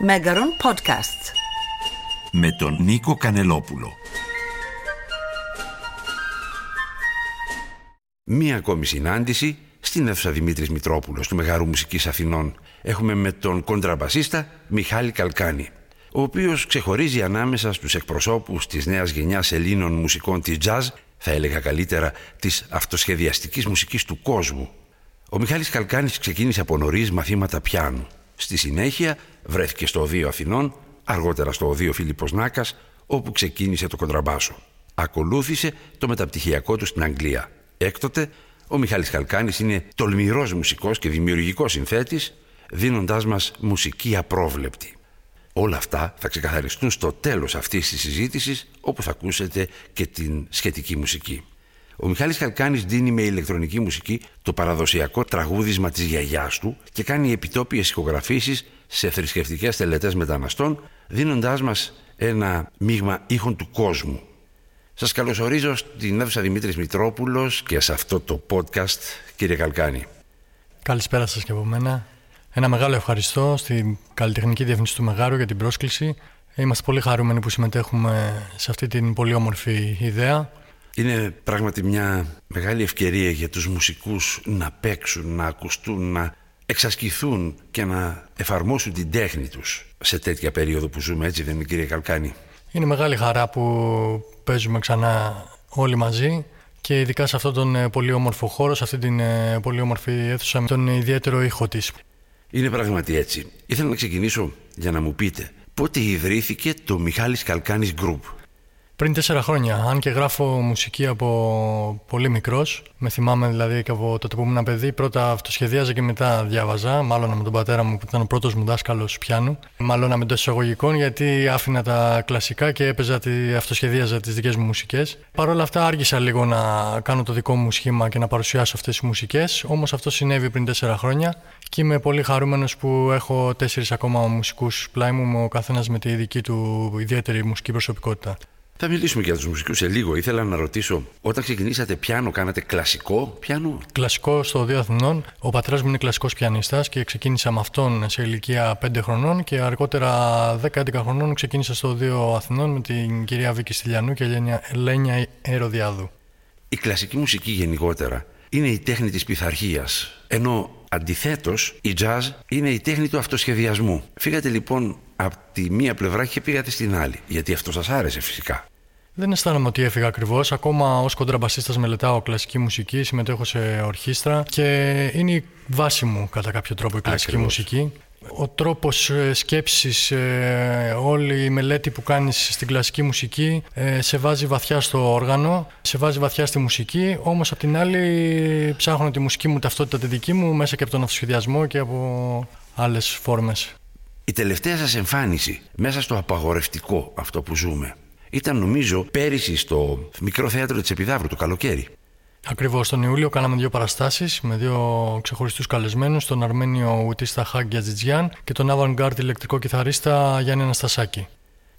Μέγαρον Podcasts. Με τον Νίκο Κανελόπουλο. Μία ακόμη συνάντηση στην αίθουσα Δημήτρης Μητρόπουλος του Μεγάρου Μουσικής Αθηνών. Έχουμε με τον κοντραμπασίστα Μιχάλη Καλκάνη, ο οποίος ξεχωρίζει ανάμεσα στους εκπροσώπους της νέας γενιάς Ελλήνων μουσικών της jazz, θα έλεγα καλύτερα της αυτοσχεδιαστικής μουσικής του κόσμου. Ο Μιχάλης Καλκάνης ξεκίνησε από νωρίς μαθήματα πιάνου. Στη συνέχεια βρέθηκε στο Οδείο Αθηνών, αργότερα στο Οδείο Φίλιππος Νάκας, όπου ξεκίνησε το κοντραμπάσο. Ακολούθησε το μεταπτυχιακό του στην Αγγλία. Έκτοτε, ο Μιχάλης Καλκάνης είναι τολμηρός μουσικός και δημιουργικός συνθέτης, δίνοντάς μας μουσική απρόβλεπτη. Όλα αυτά θα ξεκαθαριστούν στο τέλος αυτής της συζήτησης, όπου θα ακούσετε και την σχετική μουσική. Ο Μιχάλης Καλκάνης δίνει με ηλεκτρονική μουσική το παραδοσιακό τραγούδισμα της γιαγιάς του και κάνει επιτόπιες ηχογραφήσεις σε θρησκευτικές τελετές μεταναστών, δίνοντάς μας ένα μείγμα ήχων του κόσμου. Σας καλωσορίζω στην αίθουσα Δημήτρης Μητρόπουλος και σε αυτό το podcast, κύριε Καλκάνη. Καλησπέρα σας και από μένα. Ένα μεγάλο ευχαριστώ στην Καλλιτεχνική Διεύθυνση του Μεγάρου για την πρόσκληση. Είμαστε πολύ χαρούμενοι που συμμετέχουμε σε αυτή την πολύ όμορφη ιδέα. Είναι πράγματι μια μεγάλη ευκαιρία για τους μουσικούς να παίξουν, να ακουστούν, να εξασκηθούν και να εφαρμόσουν την τέχνη τους σε τέτοια περίοδο που ζούμε, έτσι δεν είναι κύριε Καλκάνη; Είναι μεγάλη χαρά που παίζουμε ξανά όλοι μαζί και ειδικά σε αυτόν τον ε, πολύ όμορφο χώρο, σε αυτή την ε, πολύ όμορφη αίθουσα με τον ιδιαίτερο ήχο της. Είναι πράγματι έτσι. Ήθελα να ξεκινήσω για να μου πείτε πότε ιδρύθηκε το Μιχάλης Καλκάνης Group; Πριν τέσσερα χρόνια, αν και γράφω μουσική από πολύ μικρός, με θυμάμαι δηλαδή και από τότε που ήμουν παιδί, πρώτα αυτοσχεδίαζα και μετά διάβαζα. Μάλλον με τον πατέρα μου που ήταν ο πρώτος μου δάσκαλος πιάνου. Μάλλον με εντό εισαγωγικών, γιατί άφηνα τα κλασικά και έπαιζα, τη, αυτοσχεδίαζα τις δικές μου μουσικές. Παρ' όλα αυτά, άργησα λίγο να κάνω το δικό μου σχήμα και να παρουσιάσω αυτές τις μουσικές. Όμως αυτό συνέβη πριν τέσσερα χρόνια και είμαι πολύ χαρούμενος που έχω τέσσερις ακόμα μουσικούς πλάι μου, ο καθένας με τη δική του ιδιαίτερη μουσική προσωπικότητα. Θα μιλήσουμε για τους μουσικούς σε λίγο. Ήθελα να ρωτήσω, όταν ξεκινήσατε πιάνο, κάνατε κλασικό πιάνο; Κλασικό στο Δύο Αθηνών. Ο πατέρας μου είναι κλασικός πιανίστας και ξεκίνησα με αυτόν σε ηλικία 5 χρονών και αργότερα 10-11 χρονών ξεκίνησα στο Δύο Αθηνών με την κυρία Βίκη Στυλιανού και Ελένια Ερωδιάδου. Η κλασική μουσική γενικότερα είναι η τέχνη της πειθαρχίας. Ενώ αντιθέτως η jazz είναι η τέχνη του αυτοσχεδιασμού. Φύγατε λοιπόν από τη μία πλευρά και πήγατε στην άλλη. Γιατί αυτό σας άρεσε φυσικά. Δεν αισθάνομαι ότι έφυγα ακριβώς. Ακόμα ως κοντραμπασίστας μελετάω κλασική μουσική, συμμετέχω σε ορχήστρα και είναι η βάση μου κατά κάποιο τρόπο η κλασική μουσική. Ο τρόπος ε, σκέψης, ε, όλη η μελέτη που κάνεις στην κλασική μουσική ε, σε βάζει βαθιά στο όργανο, σε βάζει βαθιά στη μουσική, όμως απ' την άλλη ψάχνω τη μουσική μου ταυτότητα τη δική μου μέσα και από τον αυτοσχεδιασμό και από άλλες φόρμες. Η τελευταία σας εμφάνιση μέσα στο απαγορευτικό αυτό που ζούμε ήταν νομίζω πέρυσι στο μικρό θέατρο της Επιδαύρου το καλοκαίρι. Ακριβώς. Τον Ιούλιο κάναμε δύο παραστάσεις με δύο ξεχωριστούς καλεσμένους, τον Αρμένιο Ουτίστα Χάγκια Τζιτζιάν και τον Avant-Garde ηλεκτρικό κιθαρίστα Γιάννη Αναστασάκη.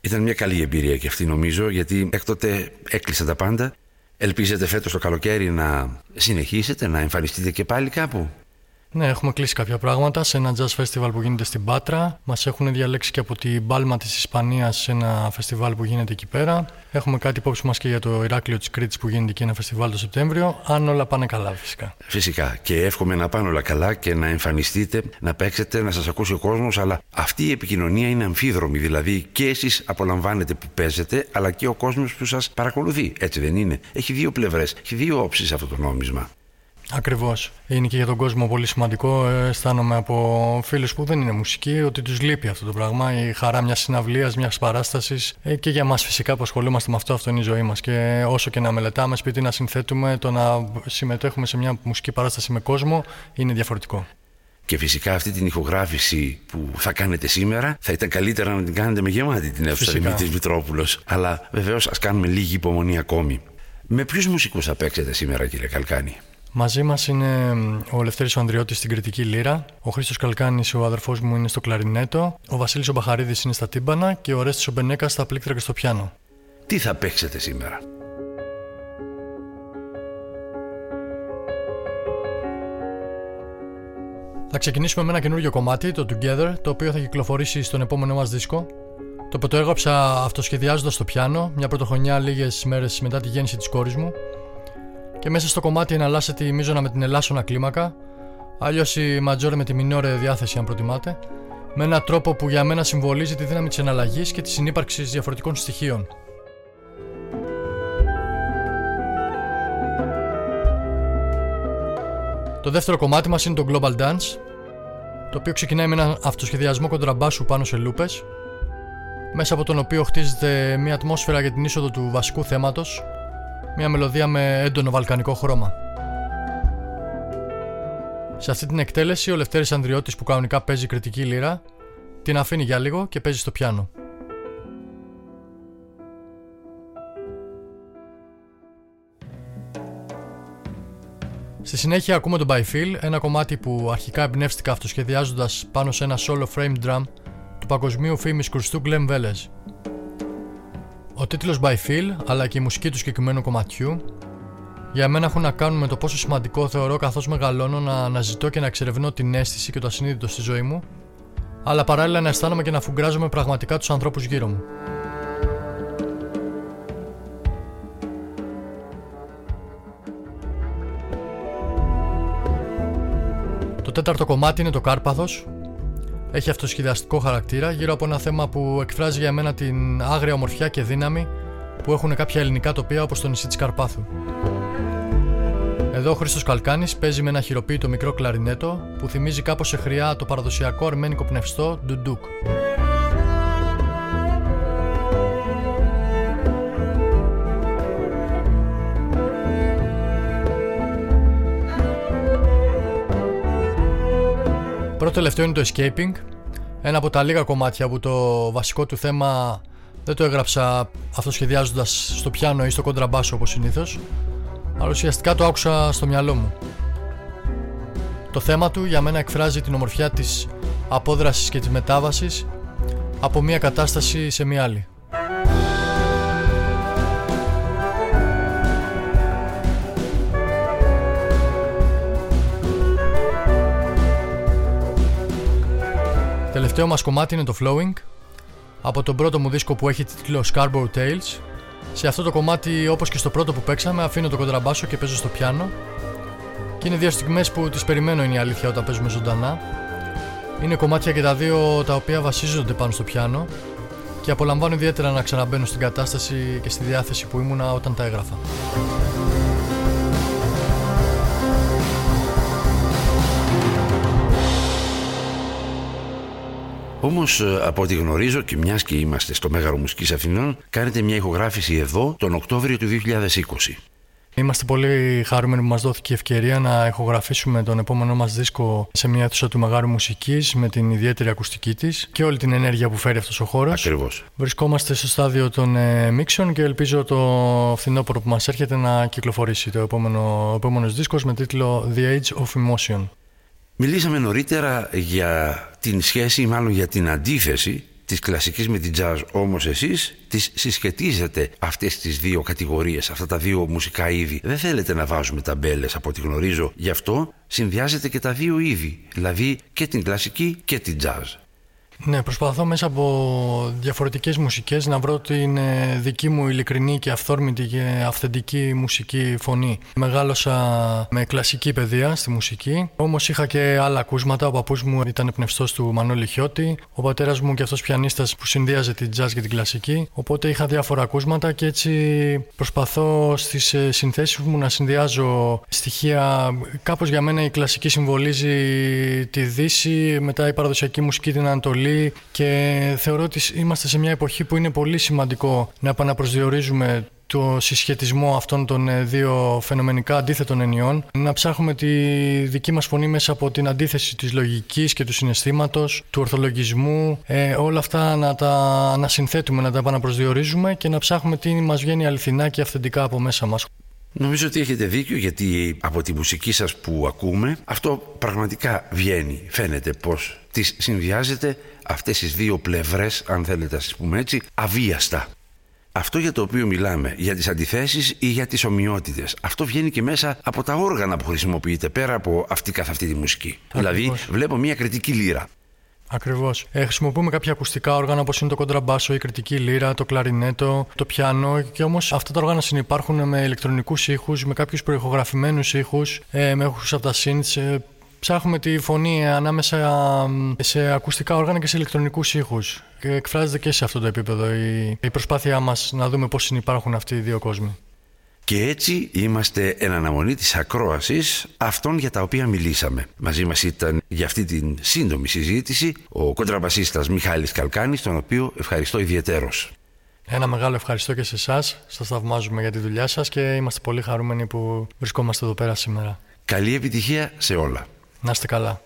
Ήταν μια καλή εμπειρία και αυτή νομίζω, γιατί έκτοτε έκλεισα τα πάντα. Ελπίζετε φέτος το καλοκαίρι να συνεχίσετε, να εμφανιστείτε και πάλι κάπου; Ναι, έχουμε κλείσει κάποια πράγματα σε ένα jazz festival που γίνεται στην Πάτρα. Μας έχουν διαλέξει και από την Πάλμα της Ισπανίας σε ένα φεστιβάλ που γίνεται εκεί πέρα. Έχουμε κάτι υπόψη μας και για το Ηράκλειο της Κρήτης που γίνεται εκεί ένα φεστιβάλ το Σεπτέμβριο. Αν όλα πάνε καλά, φυσικά. Φυσικά. Και εύχομαι να πάνε όλα καλά και να εμφανιστείτε, να παίξετε, να σας ακούσει ο κόσμος. Αλλά αυτή η επικοινωνία είναι αμφίδρομη. Δηλαδή και εσείς απολαμβάνετε που παίζετε, αλλά και ο κόσμος που σας παρακολουθεί. Έτσι δεν είναι. Έχει δύο πλευρές, έχει δύο όψεις αυτό το νόμισμα. Ακριβώς. Είναι και για τον κόσμο πολύ σημαντικό. Ε, αισθάνομαι από φίλους που δεν είναι μουσικοί ότι τους λείπει αυτό το πράγμα. Η χαρά μιας συναυλίας, μιας παράστασης. Ε, και για μας φυσικά που ασχολούμαστε με αυτό, αυτό είναι η ζωή μας. Και όσο και να μελετάμε, σπίτι να συνθέτουμε, το να συμμετέχουμε σε μια μουσική παράσταση με κόσμο είναι διαφορετικό. Και φυσικά αυτή την ηχογράφηση που θα κάνετε σήμερα θα ήταν καλύτερα να την κάνετε με γεμάτη την αίθουσα Δημήτρης Μητρόπουλος. Αλλά βεβαίως ας κάνουμε λίγη υπομονή ακόμη. Με ποιους μουσικούς θα παίξετε σήμερα, κύριε Καλκάνη; Μαζί μας είναι ο Λευτέρης ο Ανδριώτης στην κριτική λύρα, ο Χρήστος Καλκάνης ο αδερφός μου είναι στο κλαρινέτο, ο Βασίλης ο Μπαχαρίδης είναι στα τύμπανα και ο Ρέστης ο Μπενέκας στα πλήκτρα και στο πιάνο. Τι θα παίξετε σήμερα; Θα ξεκινήσουμε με ένα καινούργιο κομμάτι, το Together, το οποίο θα κυκλοφορήσει στον επόμενο μας δίσκο. Το οποίο το έγραψα αυτοσχεδιάζοντας το πιάνο, μια πρωτοχρονιά λίγες μέρες μετά τη γέννηση της κόρης μου. Και μέσα στο κομμάτι εναλλάσσεται η μίζωνα με την ελάσσονα κλίμακα, αλλιώς η ματζόρε με τη μινόρε διάθεση αν προτιμάτε, με έναν τρόπο που για μένα συμβολίζει τη δύναμη της εναλλαγής και της συνύπαρξης διαφορετικών στοιχείων. Το δεύτερο κομμάτι μας είναι το Global Dance, το οποίο ξεκινάει με έναν αυτοσχεδιασμό κοντραμπάσου πάνω σε λούπες, μέσα από τον οποίο χτίζεται μια ατμόσφαιρα για την είσοδο του βασικού θέματος, μια μελωδία με έντονο βαλκανικό χρώμα. Σε αυτή την εκτέλεση ο Λευτέρης Ανδριώτης που κανονικά παίζει κριτική λύρα, την αφήνει για λίγο και παίζει στο πιάνο. Στη συνέχεια ακούμε τον By Feel, ένα κομμάτι που αρχικά εμπνεύστηκα αυτοσχεδιάζοντας πάνω σε ένα solo frame drum του παγκοσμίου φήμης κρουστού Glenn Veles. Ο τίτλος By Feel, αλλά και η μουσική του συγκεκριμένου κομματιού, για μένα έχουν να κάνουν με το πόσο σημαντικό θεωρώ καθώς μεγαλώνω να αναζητώ και να εξερευνώ την αίσθηση και το ασυνείδητο στη ζωή μου, αλλά παράλληλα να αισθάνομαι και να φουγκράζομαι πραγματικά τους ανθρώπους γύρω μου. Το τέταρτο κομμάτι είναι το Κάρπαθος. Έχει αυτοσχεδιαστικό χαρακτήρα γύρω από ένα θέμα που εκφράζει για μένα την άγρια ομορφιά και δύναμη που έχουν κάποια ελληνικά τοπία όπως το νησί της Καρπάθου. Εδώ ο Χρήστος Καλκάνης παίζει με ένα χειροποίητο μικρό κλαρινέτο που θυμίζει κάπως σε χρειά το παραδοσιακό αρμένικο πνευστό ντουντούκ. Πρώτο τελευταίο είναι το Escaping, ένα από τα λίγα κομμάτια που το βασικό του θέμα δεν το έγραψα αυτοσχεδιάζοντας στο πιάνο ή στο κοντραμπάσο όπως συνήθως, αλλά ουσιαστικά το άκουσα στο μυαλό μου. Το θέμα του για μένα εκφράζει την ομορφιά της απόδρασης και της μετάβασης από μία κατάσταση σε μία άλλη. Τελευταίο μας κομμάτι είναι το Flowing από τον πρώτο μου δίσκο που έχει τίτλο Scarborough Tales. Σε αυτό το κομμάτι όπως και στο πρώτο που παίξαμε αφήνω το κοντραμπάσο και παίζω στο πιάνο. Και είναι δύο στιγμές που τις περιμένω είναι η αλήθεια όταν παίζουμε ζωντανά. Είναι κομμάτια και τα δύο τα οποία βασίζονται πάνω στο πιάνο και απολαμβάνω ιδιαίτερα να ξαναμπαίνω στην κατάσταση και στη διάθεση που ήμουνα όταν τα έγραφα. Όμως, ε, από ό,τι γνωρίζω και μιας και είμαστε στο Μέγαρο Μουσικής Αθηνών, κάνετε μια ηχογράφηση εδώ τον Οκτώβριο του 2020. Είμαστε πολύ χαρούμενοι που μας δόθηκε η ευκαιρία να ηχογραφήσουμε τον επόμενό μας δίσκο σε μια αίθουσα του Μεγάρου Μουσικής με την ιδιαίτερη ακουστική της και όλη την ενέργεια που φέρει αυτός ο χώρος. Ακριβώς. Βρισκόμαστε στο στάδιο των ε, μίξεων και ελπίζω το φθινόπωρο που μας έρχεται να κυκλοφορήσει το επόμενο, επόμενος δίσκος με τίτλο The Age of Emotion. Μιλήσαμε νωρίτερα για την σχέση, μάλλον για την αντίθεση της κλασικής με την jazz, όμως εσείς τις συσχετίζετε αυτές τις δύο κατηγορίες, αυτά τα δύο μουσικά είδη. Δεν θέλετε να βάζουμε ταμπέλες από ό,τι γνωρίζω, γι' αυτό συνδυάζετε και τα δύο είδη, δηλαδή και την κλασική και την jazz. Ναι, προσπαθώ μέσα από διαφορετικές μουσικές να βρω την ε, δική μου ειλικρινή και αυθόρμητη και αυθεντική μουσική φωνή. Μεγάλωσα με κλασική παιδεία στη μουσική, όμως είχα και άλλα ακούσματα. Ο παππούς μου ήταν πνευστός του Μανώλη Χιώτη, ο πατέρας μου και αυτός πιανίστας που συνδύαζε την jazz και την κλασική. Οπότε είχα διάφορα ακούσματα και έτσι προσπαθώ στις ε, συνθέσεις μου να συνδυάζω στοιχεία. Κάπως για μένα η κλασική συμβολίζει τη Δύση, μετά η παραδοσιακή μουσική την Ανατολή και θεωρώ ότι είμαστε σε μια εποχή που είναι πολύ σημαντικό να επαναπροσδιορίζουμε το συσχετισμό αυτών των ε, δύο φαινομενικά αντίθετων ενιών, να ψάχνουμε τη δική μας φωνή μέσα από την αντίθεση της λογικής και του συναισθήματος, του ορθολογισμού, ε, όλα αυτά να τα ανασυνθέτουμε, να τα επαναπροσδιορίζουμε και να ψάχνουμε τι μας βγαίνει αληθινά και αυθεντικά από μέσα μας. Νομίζω ότι έχετε δίκιο γιατί από τη μουσική σας που ακούμε αυτό πραγματικά βγαίνει, φαίνεται πως τις συνδυάζετε αυτές τις δύο πλευρές, αν θέλετε να σας πούμε έτσι, αβίαστα. αυτό για το οποίο μιλάμε, για τις αντιθέσεις ή για τις ομοιότητες, αυτό βγαίνει και μέσα από τα όργανα που χρησιμοποιείται πέρα από αυτή καθ' αυτή τη μουσική. Δηλαδή, βλέπω μια κριτική λύρα. Ακριβώς. Ε, χρησιμοποιούμε κάποια ακουστικά όργανα όπως είναι το κοντραμπάσο, η κριτική λύρα, το κλαρινέτο, το πιάνο. Και όμως αυτά τα όργανα συνεπάρχουν με ηλεκτρονικούς ήχους, με κάποιους προεχογραφημένου ήχους, ε, με ήχους από τα synths. Ε, ψάχνουμε τη φωνή ανάμεσα σε ακουστικά όργανα και σε ηλεκτρονικούς ήχους. Και εκφράζεται και σε αυτό το επίπεδο η, η προσπάθειά μας να δούμε πώς συνεπάρχουν αυτοί οι δύο κόσμοι. Και έτσι είμαστε εν αναμονή της ακρόασης αυτών για τα οποία μιλήσαμε. Μαζί μας ήταν για αυτή την σύντομη συζήτηση ο κοντραμπασίστας Μιχάλης Καλκάνης, τον οποίο ευχαριστώ ιδιαίτερος. Ένα μεγάλο ευχαριστώ και σε εσάς. Σας θαυμάζουμε για τη δουλειά σας και είμαστε πολύ χαρούμενοι που βρισκόμαστε εδώ πέρα σήμερα. Καλή επιτυχία σε όλα. Να είστε καλά.